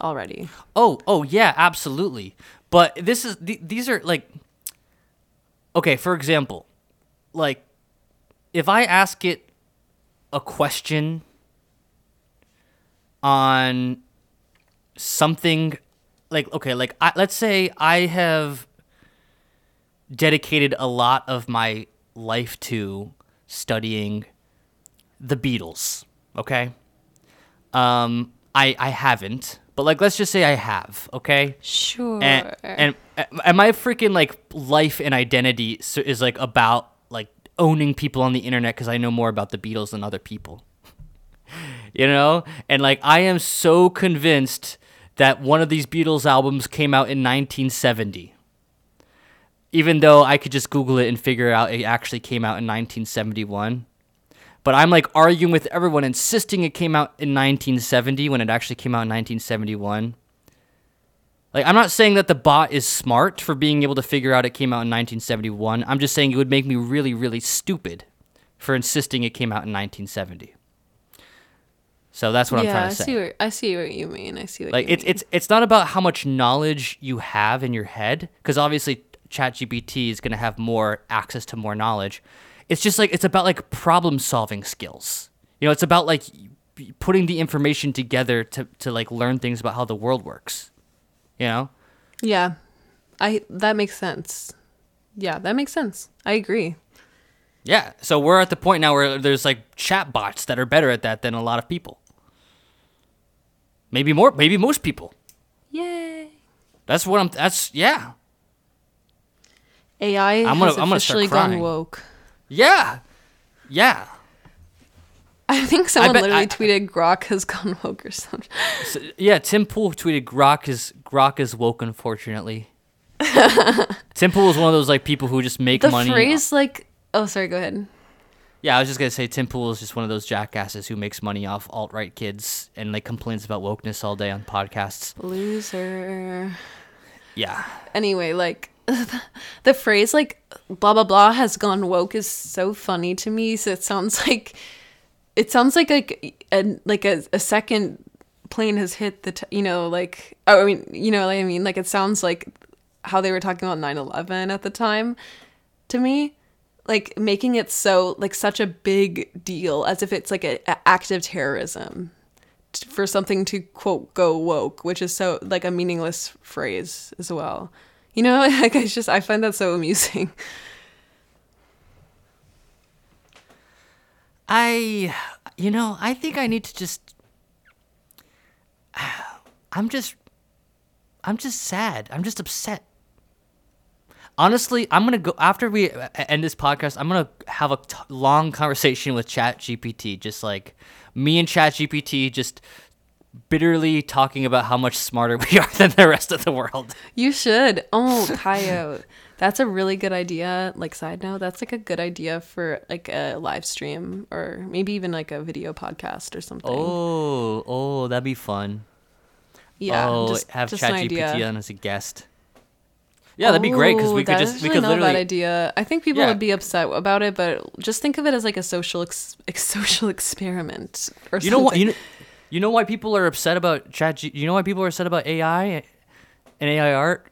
already. Oh, oh yeah, absolutely. But this is th- these are like okay, for example, like if I ask it a question on something like okay, like I, let's say I have dedicated a lot of my life to studying the Beatles, okay? Um I I haven't, but like let's just say I have, okay? Sure. and, and and my freaking like life and identity is like about like owning people on the internet because I know more about the Beatles than other people. you know, and like I am so convinced that one of these Beatles albums came out in 1970. Even though I could just Google it and figure out it actually came out in 1971. But I'm like arguing with everyone, insisting it came out in 1970 when it actually came out in 1971. Like, I'm not saying that the bot is smart for being able to figure out it came out in 1971. I'm just saying it would make me really, really stupid for insisting it came out in 1970. So that's what yeah, I'm trying I to say. see what I see what you mean. I see what like you it's mean. it's it's not about how much knowledge you have in your head because obviously ChatGPT is going to have more access to more knowledge. It's just like it's about like problem solving skills. You know, it's about like putting the information together to to like learn things about how the world works. You know? Yeah. I that makes sense. Yeah, that makes sense. I agree. Yeah. So we're at the point now where there's like chat bots that are better at that than a lot of people. Maybe more maybe most people. Yay. That's what I'm that's yeah. AI I'm gonna- has I'm gonna start officially gone woke. Yeah. Yeah. I think someone bet literally I- tweeted Grok has gone woke or something. So, yeah, Tim Pool tweeted Grok is Grok is woke unfortunately. Tim Pool is one of those like people who just make The money. phrase like oh sorry, go ahead. Yeah, I was just gonna say Tim Pool is just one of those jackasses who makes money off alt right kids and like complains about wokeness all day on podcasts. Loser. Yeah. Anyway, like the phrase like blah blah blah has gone woke is so funny to me. So it sounds like it sounds like like a like a, a second plane has hit the t- you know like oh, I mean you know what I mean? Like it sounds like how they were talking about 9/11 at the time to me. Like making it so like such a big deal as if it's like a, a act of terrorism t- for something to quote go woke which is so like a meaningless phrase as well. You know like i just i find that so amusing I you know, I think I need to just I'm just I'm just sad. I'm just upset. Honestly, I'm going to go after we end this podcast, I'm going to have a t- long conversation with Chat GPT, just like me and Chat GPT just bitterly talking about how much smarter we are than the rest of the world. you should oh coyote that's a really good idea like side note that's like a good idea for like a live stream or maybe even like a video podcast or something Oh, oh, that'd be fun. yeah oh, just, have just an idea. ChatGPT on as a guest. Yeah, that'd be great because oh, we Oh, could just we could not a bad literally idea. I think people Yeah. would be upset about it, but just think of it as like a social ex- social experiment or You know what? You know, you know why people are upset about Chat? G- you know why people are upset about AI and AI art?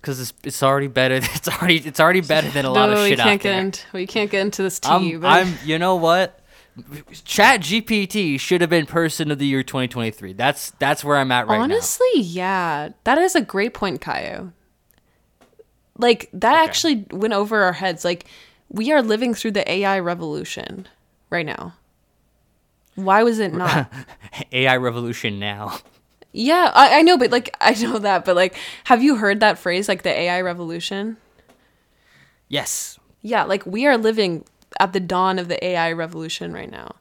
Because it's, it's already better. It's already it's already better than a lot no, of we shit can't out get there. into we can't get into this tea. I'm, but I'm. You know what? Chat GPT should have been person of the year 2023. That's that's where I'm at right now. honestly, yeah, that is a great point, Caio. Like that Okay. actually went over our heads. Like we are living through the AI revolution right now. Why was it not? AI revolution now. Yeah, I, I know, but like I know that, but like, have you heard that phrase, like the AI revolution? Yes. Yeah, like we are living at the dawn of the AI revolution right now.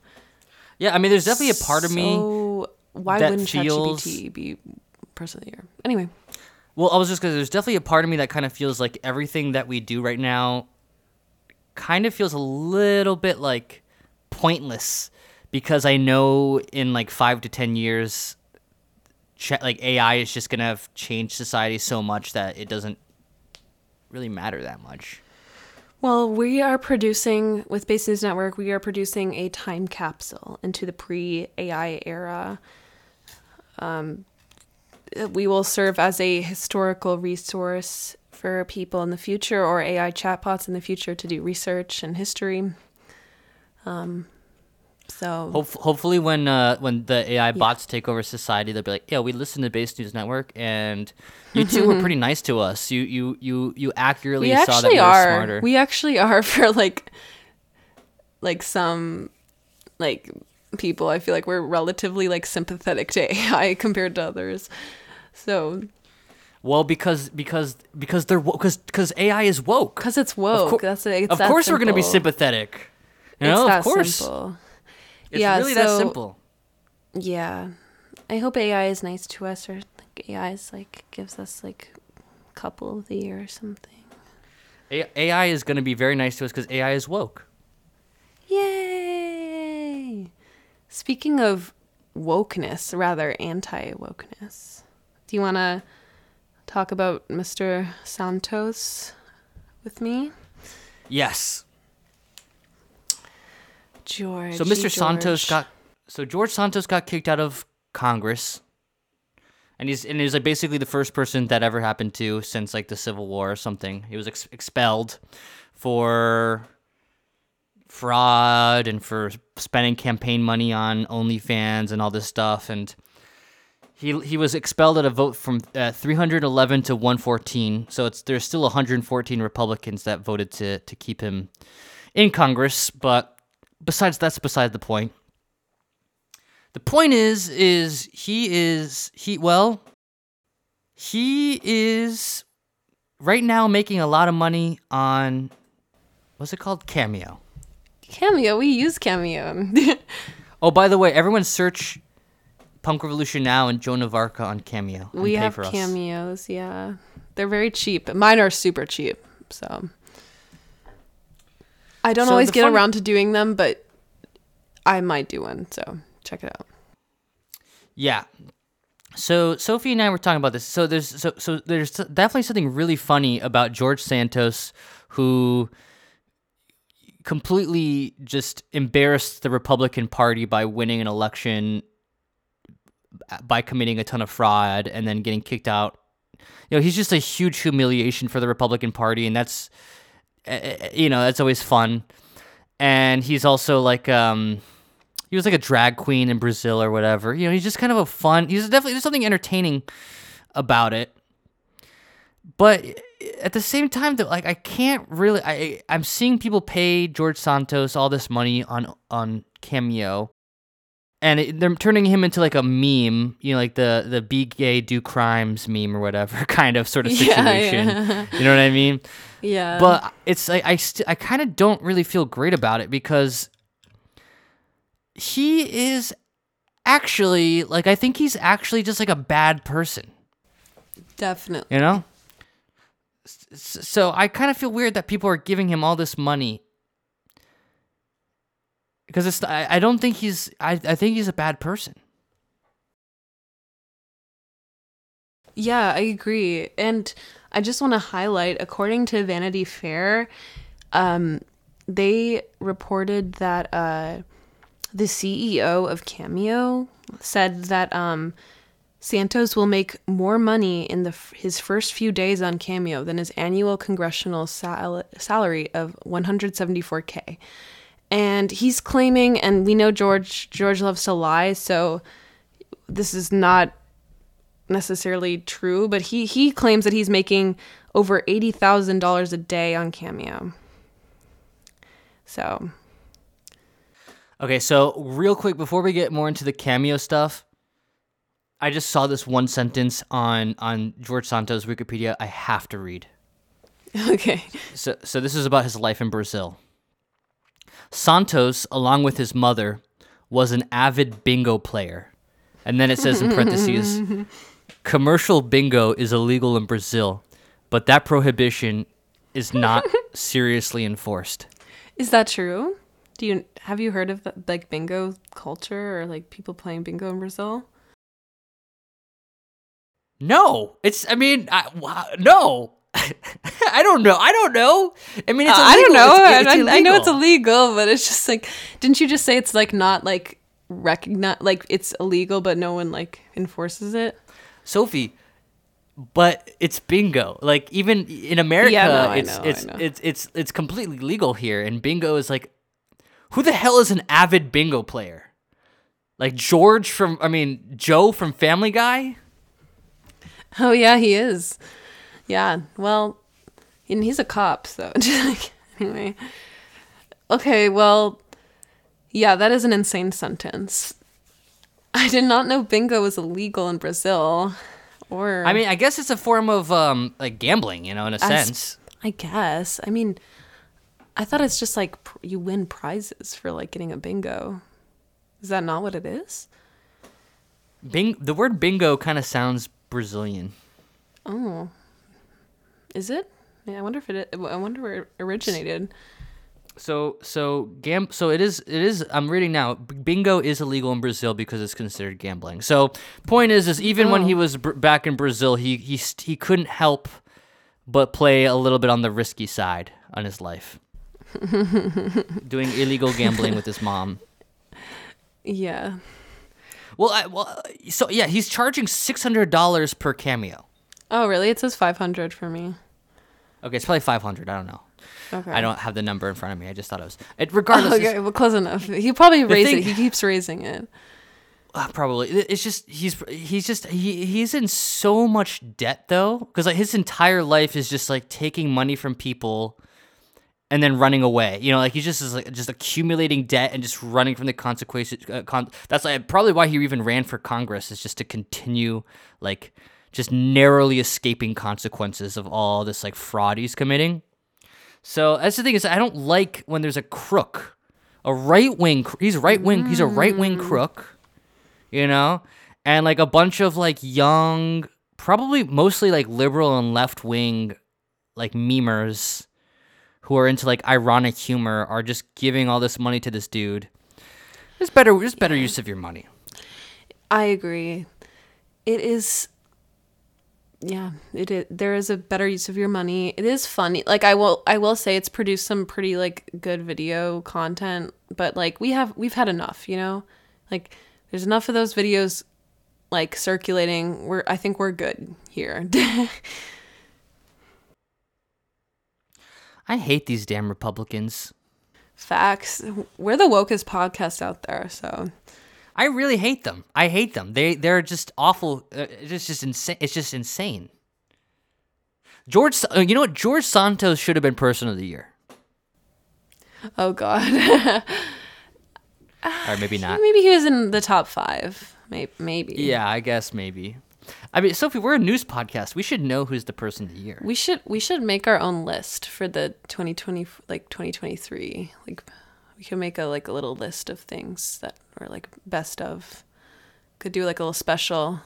Yeah. I mean, there's definitely a part of me. So why wouldn't feels- ChatGPT be person of the year? Anyway, Well, I was just because there's definitely a part of me that kind of feels like everything that we do right now kind of feels a little bit like pointless because I know in like five to ten years, like AI is just gonna have changed society so much that it doesn't really matter that much. well, we are producing with Based News Network. We are producing a time capsule into the pre-AI era. Um, we will serve as a historical resource for people in the future or AI chatbots in the future to do research and history. Um, so Hope- hopefully, when uh, when the AI bots take over society, they'll be like, "Yeah, we listen to Based News Network, and you two were pretty nice to us. You you you you accurately we saw that we were are. smarter." We actually are for like, like some, like people. I feel like we're relatively like sympathetic to AI compared to others. So Well, because because because they're because because AI is woke. because it's woke, cour- that's it. It's of that course, we're gonna be sympathetic. You It's know, that of course, simple. It's Yeah, really that so- simple. Yeah, I hope AI is nice to us, or like AI is like gives us like a couple of the year or something. A- AI is gonna be very nice to us because AI is woke. Yay! Speaking of wokeness, rather anti wokeness, do you want to talk about Mr. Santos with me? Yes. George. So Mr. Santos got so George Santos got kicked out of Congress. And he's and he's like basically the first person that ever happened to since like the Civil War or something. He was ex- expelled for fraud and for spending campaign money on OnlyFans and all this stuff. And he he was expelled at a vote from uh, 311 to 114. So it's there's still 114 Republicans that voted to to keep him in Congress. But besides, that's beside the point. The point is, is he is he well, he is right now making a lot of money on what's it called Cameo. Cameo, we use Cameo. Oh, by the way, everyone search Punk Revolution now and Joan of Arc on Cameo. we have cameos, yeah. They're very cheap. Mine are super cheap, so I don't So always get fun- around to doing them, but I might do one, so check it out. Yeah. So Sophie and I were talking about this. So there's so so there's definitely something really funny about George Santos who completely just embarrassed the Republican Party by winning an election uh, by committing a ton of fraud and then getting kicked out. You know, he's just a huge humiliation for the Republican Party and that's Eh, eh, eh, you know, that's always fun. And he's also like um he was like a drag queen in Brazil or whatever. You know, he's just kind of a fun. He's definitely there's something entertaining about it. But at the same time, though, like I can't really. I I'm seeing people pay George Santos all this money on on Cameo, and it, they're turning him into like a meme. You know, like the the be gay do crimes meme or whatever kind of sort of Yeah, situation. yeah. You know what I mean? Yeah. but it's like I st- I kind of don't really feel great about it because he is actually like I think he's actually just like a bad person, definitely. you know? S- So I kind of feel weird that people are giving him all this money because it's I, I don't think he's I, I think he's a bad person. Yeah, I agree. And I just want to highlight according to Vanity Fair, um, they reported that uh, the CEO of Cameo said that um, Santos will make more money in the his first few days on Cameo than his annual congressional sal- salary of 174k. And he's claiming, and we know George George loves to lie, so this is not necessarily true, but he he claims that he's making over eighty thousand dollars a day on Cameo. So Okay, so real quick before we get more into the cameo stuff, I just saw this one sentence on on George Santos Wikipedia. I have to read. okay, So, so this is about his life in Brazil. Santos, along with his mother, was an avid bingo player. And then it says in parentheses, commercial bingo is illegal in Brazil, but that prohibition is not seriously enforced. is that true? Do you have you heard of the, like bingo culture or like people playing bingo in Brazil? No, it's. I mean, I, no. I don't know. I don't know. I mean, it's Uh, I don't know. It's- it's I, I know it's illegal. but it's just like, didn't you just say it's like not like recognize like it's illegal, but no one like enforces it? Sophie, but it's bingo. Like even in America, Yeah, no, it's know, I it's it's it's it's completely legal here, and bingo is like, who the hell is an avid bingo player? Like George from, I mean Joe from Family Guy. Oh yeah, he is. Yeah. Well, and he's a cop, so anyway. Okay, well, yeah, that is an insane sentence. I did not know bingo was illegal in Brazil. Or I mean, I guess it's a form of um like gambling, you know, in a I s- sense. I guess. I mean, I thought it's just like pr- you win prizes for like getting a bingo. Is that not what it is? Bing, the word bingo kind of sounds Brazilian. Oh, is it? Yeah, I wonder if it. I wonder where it originated. So so gam so it is it is I'm reading now bingo is illegal in Brazil because it's considered gambling. So point is is even when he Oh. was br- back in Brazil he he st- he couldn't help but play a little bit on the risky side on his life. Doing illegal gambling with his mom. Yeah. Well, I, well so yeah, he's charging $600 per cameo. Oh, really? It says 500 for me. Okay, it's probably 500, I don't know. Okay. I don't have the number in front of me. I just thought it was. It, regardless, okay, well, close enough. He probably raised thing- it. He keeps raising it. Uh, probably. It's just he's he's just he he's in so much debt though, because like his entire life is just like taking money from people, and then running away. You know, like he's just is like just accumulating debt and just running from the consequences. Uh, con- that's like probably why he even ran for Congress is just to continue like just narrowly escaping consequences of all this like fraud he's committing. So that's the thing is I don't like when there's a crook, a right wing. He's right wing. He's a right wing mm. crook you know and like a bunch of like young probably mostly like liberal and left wing like memers who are into like ironic humor are just giving all this money to this dude it's better it's better use of your money I agree. It is. Yeah, it is. There is a better use of your money. It is funny. Like I will, I will say it's produced some pretty like good video content, but like we have, we've had enough. You know, like there's enough of those videos like circulating. We're, I think we're good here. i hate these damn republicans Facts. We're the wokest podcast out there, so i really hate them i hate them they they're just awful uh, it's just insane it's just insane george uh, you know what george santos should have been person of the year oh god. or maybe not Maybe he was in the top five. Maybe. Maybe. Yeah, I guess maybe. I mean, Sophie, we're a news podcast. We should know who's the person of the year. We should we should make our own list for the 2020 like 2023. Like we can make a like a little list of things that are like best of. Could do like a little special.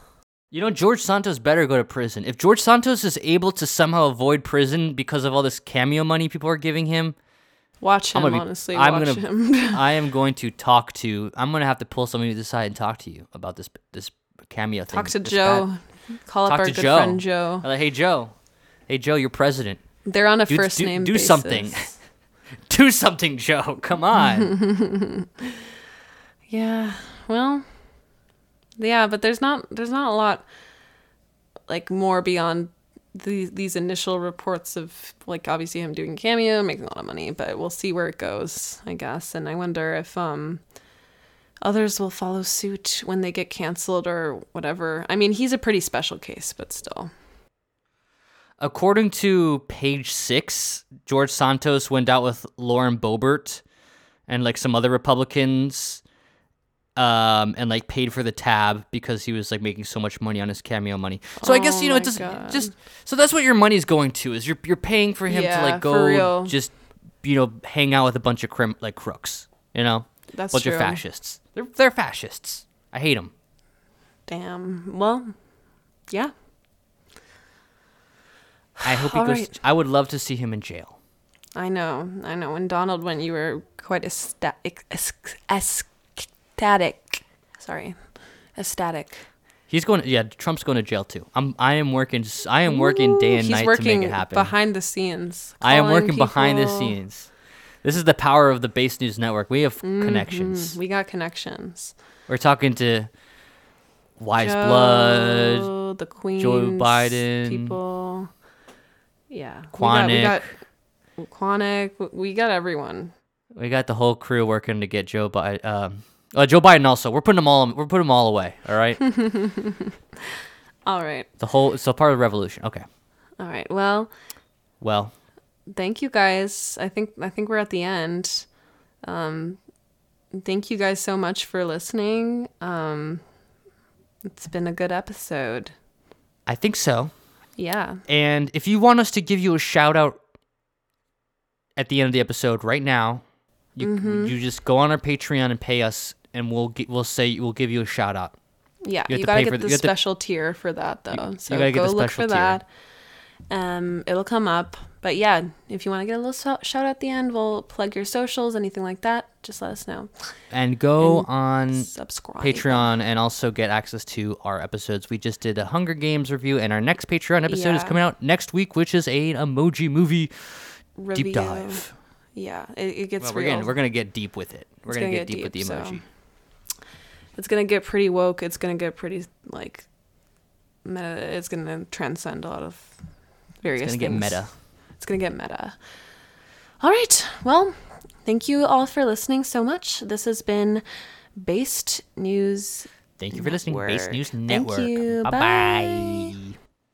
You know, George Santos better go to prison. If George Santos is able to somehow avoid prison because of all this cameo money people are giving him, Watch him. I'm gonna be. honestly. I'm watch gonna. him. I am going to talk to. I'm gonna have to pull somebody to the side and talk to you about this this cameo thing. Talk to Joe. bad- Call Talk up our good Joe. friend Joe. I'm like, hey Joe, hey Joe, you're president. They're on a Do- first do- name do basis. something. Do something, Joe. Come on. Yeah. Well. Yeah, but there's not there's not a lot like more beyond these these initial reports of like obviously him doing cameo, making a lot of money, but we'll see where it goes, I guess. And I wonder if um others will follow suit when they get canceled or whatever. I mean, he's a pretty special case, but still. According to page six, George Santos went out with Lauren Boebert and like some other Republicans, um, and like paid for the tab because he was like making so much money on his cameo money. So I guess Oh you know my it just God. just so that's what your money's going to is you're you're paying for him to like go just you know hang out with a bunch of crim like crooks, you know, That's bunch true. of fascists. They're they're fascists. I hate them. Damn. Well, yeah. I hope he All goes. right. I would love to see him in jail. I know, I know. When Donald went, you were quite ecstatic. Ecstatic. Sorry, ecstatic. He's going. Yeah, Trump's going to jail too. I'm. I am working. I am working day and He's night working to make it happen. behind the scenes. I am calling working behind the people. scenes. This is the power of the Based News Network. We have Mm-hmm. connections. We got connections. We're talking to Wise Blood. Joe, the Queen, Joe Biden, people. Yeah, Quantick. We got, we got. We got everyone. We got the whole crew working to get Joe Biden. Um, uh, Joe Biden also. We're putting them all. We're putting them all away. All right. All right, the whole. A part of the revolution. Okay. all right. Well, Well, thank you guys. I think I think we're at the end. Um, thank you guys so much for listening. Um, it's been a good episode. I think so. Yeah. And if you want us to give you a shout out at the end of the episode right now, you Mm-hmm. you just go on our Patreon and pay us, and we'll gi- we'll say we'll give you a shout out. Yeah, You you, to gotta pay for get the- the, you have to- special tier for that though. so gotta get go the look special for tier. that. Um, it'll come up. But yeah, if you want to get a little shout shout out at the end, we'll plug your socials, anything like that. Just let us know. And go And on Subscribe. Patreon and also get access to our episodes. We just did a Hunger Games review, and our next Patreon episode is coming out next week, which is a emoji movie Review. deep dive. Yeah, it, it gets Well, we're real. gonna we're gonna get deep with it. We're gonna, gonna get, get deep, with the deep, so- emoji. it's gonna get pretty woke. It's gonna get pretty like meta. It's gonna transcend a lot of various. It's gonna get meta. It's gonna get meta. All right. Well, thank you all for listening so much. This has been Based News. Thank you for listening. Base Network. News Thank Network. Bye. bye.